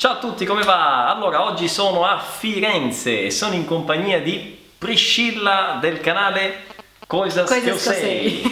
Ciao a tutti, come va? Allora, oggi sono a Firenze e sono in compagnia di Priscilla del canale Coisas, Coisas que eu sei.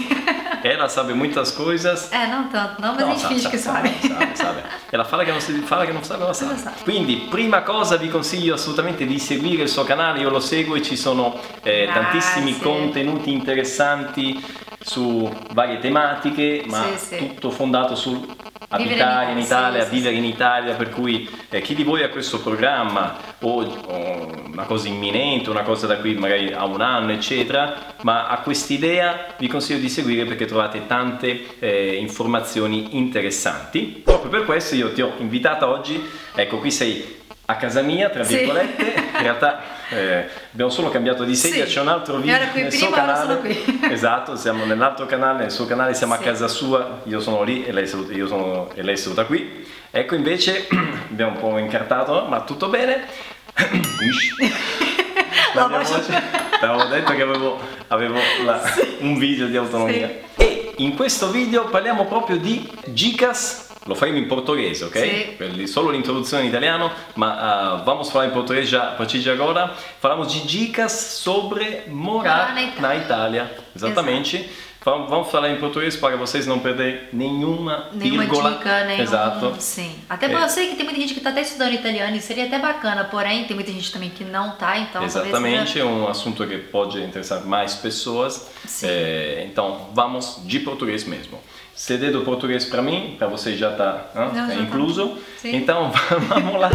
Ela sabe muitas coisas. É, não tanto, não, mas No, a gente sa- finge sa- que sabe, sabe. sabe. Ela fala che non, si, fala che non sabe, ma sa. Quindi, prima cosa vi consiglio assolutamente di seguire il suo canale, io lo seguo e ci sono eh, tantissimi contenuti interessanti su varie tematiche, ma Sì, sì. tutto fondato sul Vivere abitare in in Italia, Italia, sì, sì, vivere in Italia, per cui eh, chi di voi ha questo programma o, o una cosa imminente, una cosa da qui magari a un anno, eccetera, ma ha quest'idea, vi consiglio di seguire perché trovate tante eh, informazioni interessanti. Proprio per questo io ti ho invitata oggi, ecco qui sei a casa mia, tra Sì. virgolette, in realtà eh, abbiamo solo cambiato di sedia, Sì. c'è un altro video Era qui nel prima, suo canale. qui. Esatto, siamo nell'altro canale, nel suo canale siamo a Sì. casa sua, io sono lì e lei, è seduta- io sono- e lei è seduta qui. Ecco invece abbiamo un po' incartato, ma tutto bene. La mia voce, avevo detto che avevo, avevo la- un video di autonomia. E in questo video parliamo proprio di Gicas. Lo faremo in portoghese, ok? Sì. Solo l'introduzione in italiano, ma ah, vamos falar em português já a partir de agora. Falamos de dicas sobre morar Morar na Itália. na Itália. Exatamente. Vamos vamos falar em português para vocês não perderem nenhuma, Nenhuma vírgula. dica, nenhum. Exato. Sim. Até É. porque eu sei que tem muita gente que tá até estudando italiano e seria até bacana, porém tem muita gente também que não tá, então Exatamente, seja- é um assunto que pode interessar mais pessoas. Sim. É, então, vamos de português mesmo. CD do português para mim, para você já está já tá. incluso. Sim. Então, vamos lá.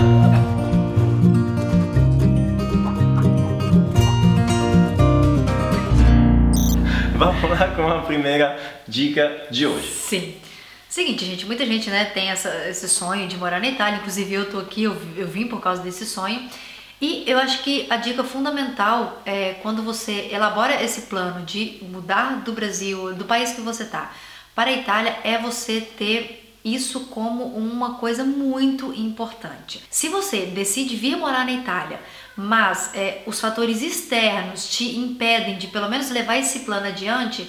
Vamos lá com a primeira dica de hoje. Sim. Seguinte, gente, muita gente, né, tem essa, esse sonho de morar na Itália. Inclusive, eu tô aqui, eu, eu vim por causa desse sonho. E eu acho que a dica fundamental é quando você elabora esse plano de mudar do Brasil, do país que você tá, para a Itália, é você ter isso como uma coisa muito importante. Se você decide vir morar na Itália, mas é, os fatores externos te impedem de pelo menos levar esse plano adiante,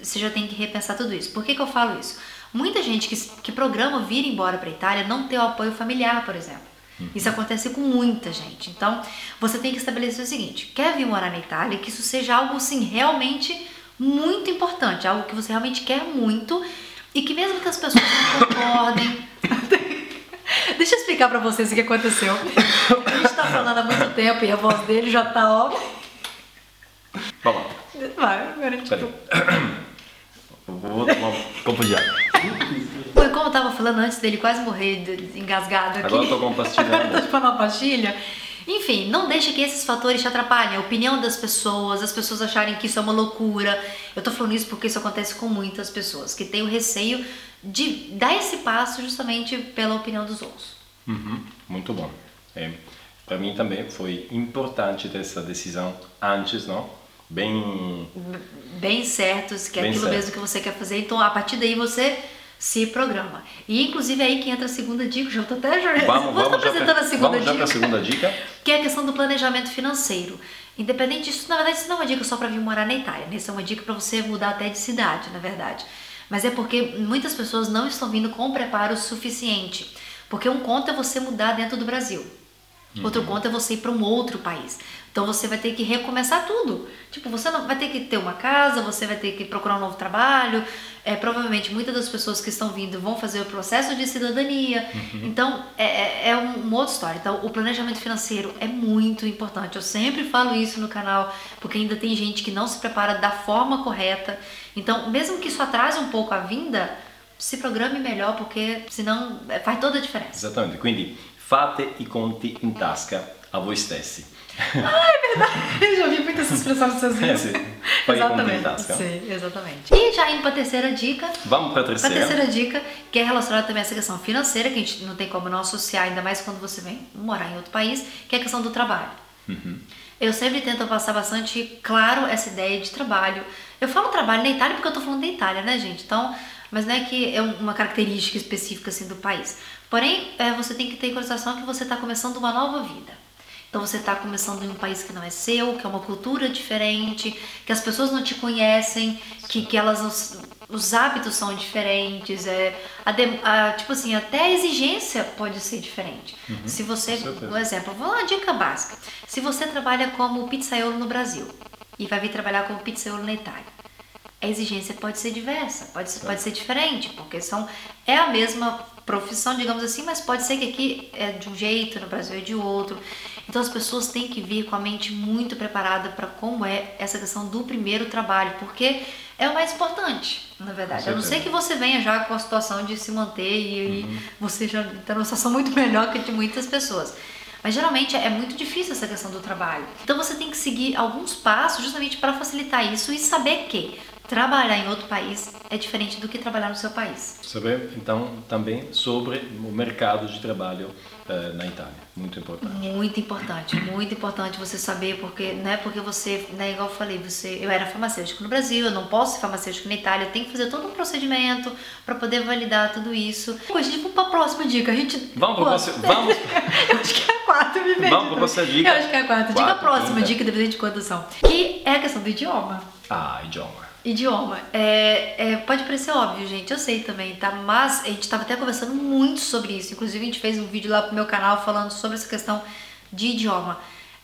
você já tem que repensar tudo isso. Por que, que eu falo isso? Muita gente que, que programa vir embora para Itália não tem o apoio familiar, por exemplo. Isso acontece com muita gente. Então, você tem que estabelecer o seguinte: quer vir morar na Itália, que isso seja algo assim realmente muito importante, algo que você realmente quer muito e que mesmo que as pessoas não concordem. Deixa eu explicar pra vocês o que aconteceu. Tá falando há muito tempo e a voz dele já tá ó. Vamos lá. Vai, agora a gente Peraí. Vou tomar um copo de água. Foi como eu tava falando antes dele quase morrer engasgado aqui. Agora eu tô com uma pastilha Agora eu tô tomando uma pastilha. Enfim, não deixe que esses fatores te atrapalhem. A opinião das pessoas, as pessoas acharem que isso é uma loucura. Eu tô falando isso porque isso acontece com muitas pessoas, que têm o receio de dar esse passo justamente pela opinião dos outros. Uhum, muito bom. É, para mim também foi importante ter essa decisão antes, não? Bem Bem certos, que é aquilo certo. mesmo que você quer fazer. Então, a partir daí, você se programa. E, inclusive, é aí que entra a segunda dica. Já tô até já, Vamos, vamos, já apresentando pra, a segunda vamos já dica. para a segunda dica. que é a questão do planejamento financeiro. Independente disso, na verdade, isso não é uma dica só para vir morar na Itália, né? Isso é uma dica para você mudar até de cidade, na verdade. Mas é porque muitas pessoas não estão vindo com preparo suficiente. Porque um conto é você mudar dentro do Brasil. Outro conto é você ir para um outro país. Então você vai ter que recomeçar tudo. Tipo, você não vai ter que ter uma casa, você vai ter que procurar um novo trabalho. É, provavelmente muitas das pessoas que estão vindo vão fazer o processo de cidadania. Então é, é- é um- uma outra história. Então o planejamento financeiro é muito importante. Eu sempre falo isso no canal, porque ainda tem gente que não se prepara da forma correta. Então, mesmo que isso atrase um pouco a vinda, se programe melhor, porque senão é, faz toda a diferença. Esattamente, quindi fate i conti in tasca a voi stessi. Eu já vi muita essa expressão nos seus É, sim. Faz conta em Exatamente. tasca. Sim, exatamente. E já indo para a terceira dica, Vamos para a para a terceira. terceira dica, que é relacionada também a essa questão financeira, que a gente não tem como não associar, ainda mais quando você vem morar em outro país, que é a questão do trabalho. Eu sempre tento passar bastante claro essa ideia de trabalho. Eu falo trabalho na Itália porque eu tô falando da Itália, né, gente? Então, mas não é que é uma característica específica assim do país. Porém, é, você tem que ter em consideração que você está começando uma nova vida. Então você está começando em um país que não é seu, que é uma cultura diferente, que as pessoas não te conhecem, que, que elas não, os hábitos são diferentes, é, a a, tipo assim, até a exigência pode ser diferente. Uhum, Se você, um exemplo, vou uma dica básica. Se você trabalha como pizzaiolo no Brasil e vai vir trabalhar como pizzaiolo na Itália, a exigência pode ser diversa, pode ser, pode ser diferente, porque são é a mesma profissão, digamos assim, mas pode ser que aqui é de um jeito, no Brasil é de outro. Então as pessoas têm que vir com a mente muito preparada para como é essa questão do primeiro trabalho, porque é o mais importante, na verdade. A não ser que você venha já com a situação de se manter e, aí você já está numa situação muito melhor que de muitas pessoas. Mas geralmente é muito difícil essa questão do trabalho. Então você tem que seguir alguns passos justamente para facilitar isso e saber que trabalhar em outro país é diferente do que trabalhar no seu país. Saber, então, também sobre o mercado de trabalho eh, na Itália. Muito importante. Muito importante, muito importante você saber, porque, né, porque você, né, igual eu falei, você, eu era farmacêutico no Brasil, eu não posso ser farmacêutico na Itália, eu tenho que fazer todo um procedimento para poder validar tudo isso. Gente, vamos para a próxima dica. A gente Vamos para você, vamos, Eu acho que é a quarta, me perdi Vamos pra também. você dica. Eu acho que é a quarta. Dica Quatro, próxima, quinta. dica dependente de quantas são. Que é a questão do idioma. ah, idioma. Idioma. É, é, pode parecer óbvio, gente, eu sei também, tá? Mas a gente tava até conversando muito sobre isso. Inclusive, a gente fez um vídeo lá pro meu canal falando sobre essa questão de idioma.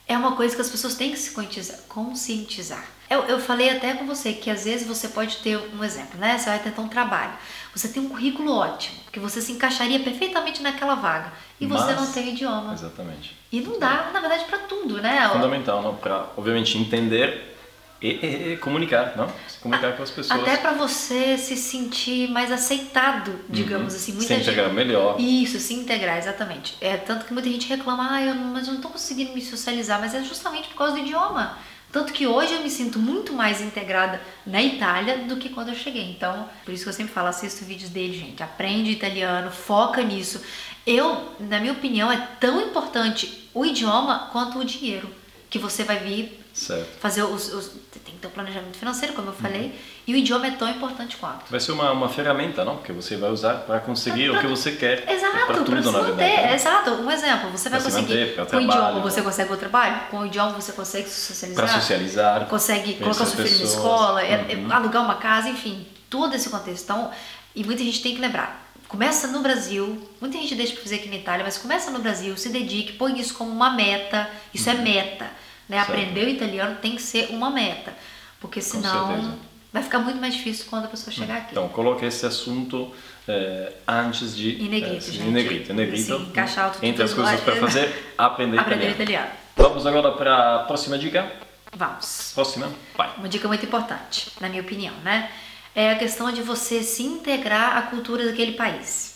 É uma coisa que as pessoas têm que se conscientizar. conscientizar. Eu, eu falei até com você que às vezes você pode ter um exemplo, né? Você vai tentar um trabalho. Você tem um currículo ótimo, que você se encaixaria perfeitamente naquela vaga. E você Mas- não tem idioma. Exatamente. E não dá, na verdade, pra tudo, né? Fundamental, não? Para, obviamente, entender e, e- comunicar, não? Se comunicar com as pessoas. Até pra você se sentir mais aceitado, digamos assim. Muita se gente- integrar melhor. Isso, se integrar, exatamente. É tanto que muita gente reclama, ah, eu, mas eu não tô conseguindo me socializar, mas é justamente por causa do idioma. Tanto que hoje eu me sinto muito mais integrada na Itália do que quando eu cheguei. Então, por isso que eu sempre falo, assista vídeos dele, gente. Aprende italiano, foca nisso. Eu, na minha opinião, é tão importante o idioma quanto o dinheiro. Que você vai vir Certo. fazer os. os tem que ter um planejamento financeiro, como eu Uhum. falei, e o idioma é tão importante quanto. Vai ser uma, uma ferramenta, não? Que você vai usar para conseguir o que você quer. Exato, para para tudo, na verdade. né? Exato, um exemplo. Você vai Pra se conseguir. manter, pra com o idioma você pra- consegue o trabalho? Com o idioma você consegue se socializar? Para socializar. Consegue colocar seu filho na escola, é- é Uhum. alugar uma casa, enfim, todo esse contexto. Então, e muita gente tem que lembrar. Começa no Brasil, muita gente deixa pra fazer aqui na Itália, mas começa no Brasil, se dedique, põe isso como uma meta. Isso é meta. Né? Certo. Aprender o italiano tem que ser uma meta. Porque senão vai ficar muito mais difícil quando a pessoa chegar aqui. Então, coloque esse assunto eh, antes de... Em negrito, eh, gente. Em negrito, em negrito. Sim, encaixar tudo Entre as coisas para fazer, aprender, Aprender italiano. italiano. Vamos agora para a próxima dica. Vamos. Próxima, vai. Uma dica muito importante, na minha opinião, né? É a questão de você se integrar à cultura daquele país.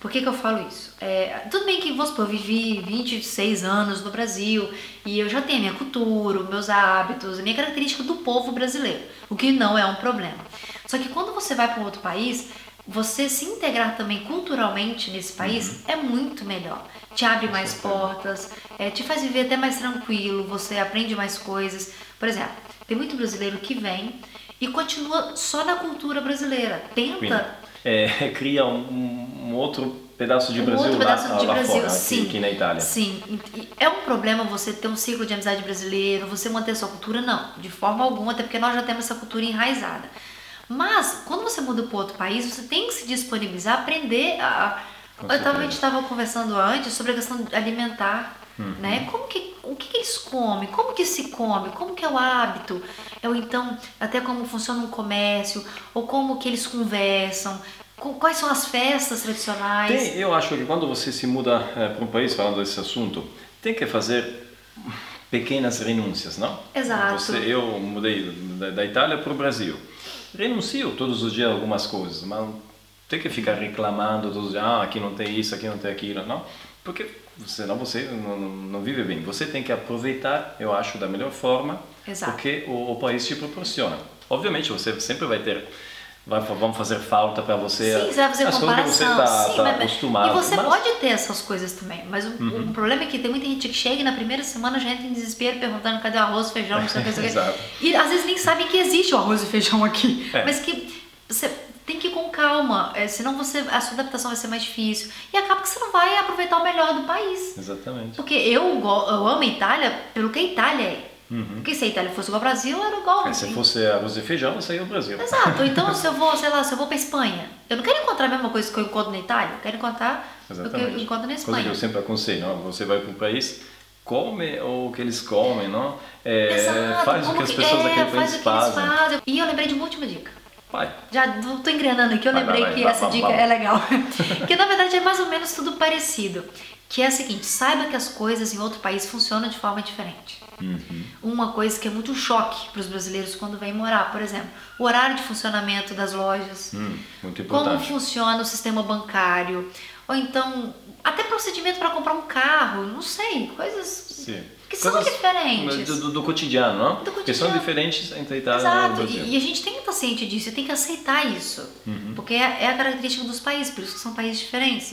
Por que, que eu falo isso? É, tudo bem que, vamos supor, eu vivi 26 anos no Brasil e eu já tenho a minha cultura, os meus hábitos, a minha característica do povo brasileiro, o que não é um problema. Só que quando você vai para um outro país, você se integrar também culturalmente nesse país é muito melhor. Te abre mais portas, é, te faz viver até mais tranquilo, você aprende mais coisas. Por exemplo, tem muito brasileiro que vem e continua só na cultura brasileira. Tenta eh, cria um, um outro pedaço de um Brasil outro lá, pedaço de lá Brasil, fora, aqui, sim. aqui na Itália. Sim, é um problema você ter um ciclo de amizade brasileiro, você manter a sua cultura, não, de forma alguma, até porque nós já temos essa cultura enraizada. Mas, quando você muda para outro país, você tem que se disponibilizar a aprender a. Com Eu tava, a gente estava conversando antes sobre a questão alimentar, Uhum. né? Como que, o que, que eles comem? Como que se come? Como que é o hábito? Ou então, até como funciona um comércio, ou como que eles conversam, quais são as festas tradicionais. Tem, eu acho que quando você se muda para um país falando desse assunto, tem que fazer pequenas renúncias, não? Exato. Você, eu mudei da, da Itália para o Brasil. Renuncio todos os dias a algumas coisas, mas tem que ficar reclamando todos os dias, ah, aqui não tem isso, aqui não tem aquilo, não? Porque senão você não, não, vive bem. Você tem que aproveitar, eu acho, da melhor forma, Exato. porque o, o país te proporciona. Obviamente, você sempre vai ter, vai, vão fazer falta para você Sim, você vai fazer as coisas que você comparação. está tá mas- acostumado. E você mas- pode ter essas coisas também, mas o, Uhum. o problema é que tem muita gente que chega e na primeira semana já entra em desespero perguntando cadê o arroz, feijão, não sei o que. E às vezes nem sabem que existe o arroz e feijão aqui. É. Mas que você tem que ir com calma, é, senão você, a sua adaptação vai ser mais difícil. E acaba que você não vai aproveitar o melhor do país. Exatamente. Porque eu, eu amo a Itália pelo que a Itália é. Porque se a Itália fosse igual ao Brasil, era igual. É, se fosse arroz e feijão, seria o Brasil. Exato. Então, se eu vou, sei lá, se eu vou pra Espanha, eu não quero encontrar a mesma coisa que eu encontro na Itália, eu quero encontrar o que eu Exatamente. encontro na Coisa que Espanha. eu sempre aconselho, não? você vai para um país, come o que eles comem, não? É, Exato. faz o que as pessoas é, daquele faz país o que eles fazem. fazem. E eu lembrei de uma última dica. Vai. Já tô engrenando aqui, eu Vai, lembrei vai, vai, que essa dica é legal. que na verdade é mais ou menos tudo parecido. Que é a seguinte, saiba que as coisas em outro país funcionam de forma diferente. Uhum. Uma coisa que é muito choque para os brasileiros quando vêm morar, por exemplo, o horário de funcionamento das lojas, Hum, como funciona o sistema bancário, ou então até procedimento para comprar um carro, não sei, coisas Sim. que são Coisas diferentes. Do, do- do cotidiano, não? Do Que são cotidiano. diferentes entre Itália e Exato, Brasil. e, e a gente tem que estar ciente disso, tem que aceitar isso, Uhum. porque é, é a característica dos países, por isso que são países diferentes.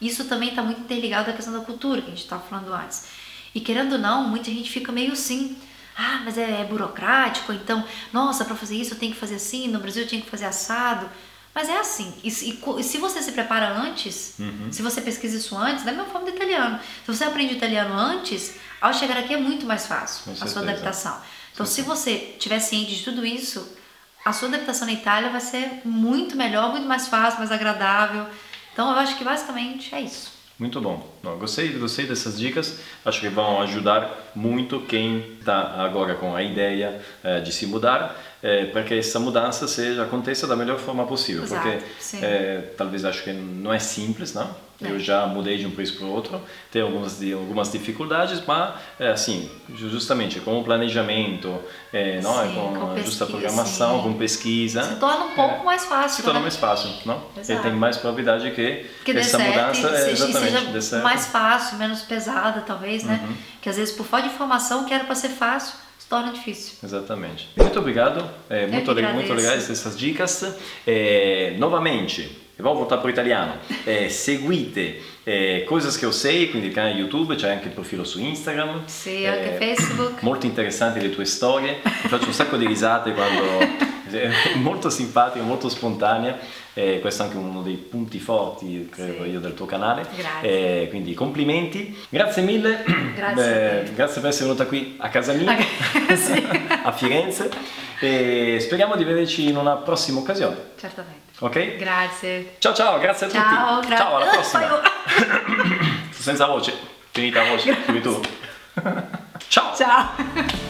Isso também está muito interligado à questão da cultura que a gente estava falando antes. E querendo ou não, muita gente fica meio assim, ah, mas é, é burocrático, então, nossa, para fazer isso eu tenho que fazer assim, no Brasil eu tinha que fazer assado. Mas é assim, e, se- e se você se prepara antes, Uhum. se você pesquisa isso antes, da mesma forma do italiano. Se você aprende italiano antes, ao chegar aqui é muito mais fácil Com a sua certeza. adaptação. Então, se você tiver ciente de tudo isso, a sua adaptação na Itália vai ser muito melhor, muito mais fácil, mais agradável. Então, eu acho que basicamente é isso. Muito bom. Não, gostei, gostei dessas dicas. Acho que vão ajudar muito quem está agora com a ideia eh, de se mudar, eh, para que essa mudança seja aconteça da melhor forma possível. Exato, porque eh, talvez acho que não é simples, não? É. Eu já mudei de um país para o outro, tem algumas algumas dificuldades, mas é assim, ju- justamente com o planejamento, eh, não? Sim, com, com a justa programação, sim. com pesquisa, Se torna um pouco mais fácil. se torna né? mais fácil, não? Exato. E tem mais probabilidade que, que essa certo mudança e é exatamente seja mais fácil, menos pesada, talvez, né? Uhum. Que às vezes por falta de informação, que era para ser fácil, torna difícil. Exatamente. Muito obrigado, é, muito, que le- agradeço. muito legais essas dicas. É, novamente, vamos voltar para o italiano. É, seguite é, coisas che eu sei, quindi il canale YouTube, c'è anche il profilo su Instagram. Sì, Eh, anche Facebook. Molto interessanti le tue storie, mi faccio un sacco di risate quando... è molto simpatica, molto spontanea, eh, questo è anche uno dei punti forti, credo Sì. io, del tuo canale. Grazie. Eh, quindi complimenti, grazie mille, Grazie a Eh, te. grazie per essere venuta qui a casa mia, Sì. A Firenze e speriamo di vederci in una prossima occasione, Certamente. ok? Grazie. Ciao ciao, grazie a Ciao, tutti. grazie. Ciao, alla prossima. Senza voce, finita la voce, dimmi tu. ciao. Ciao.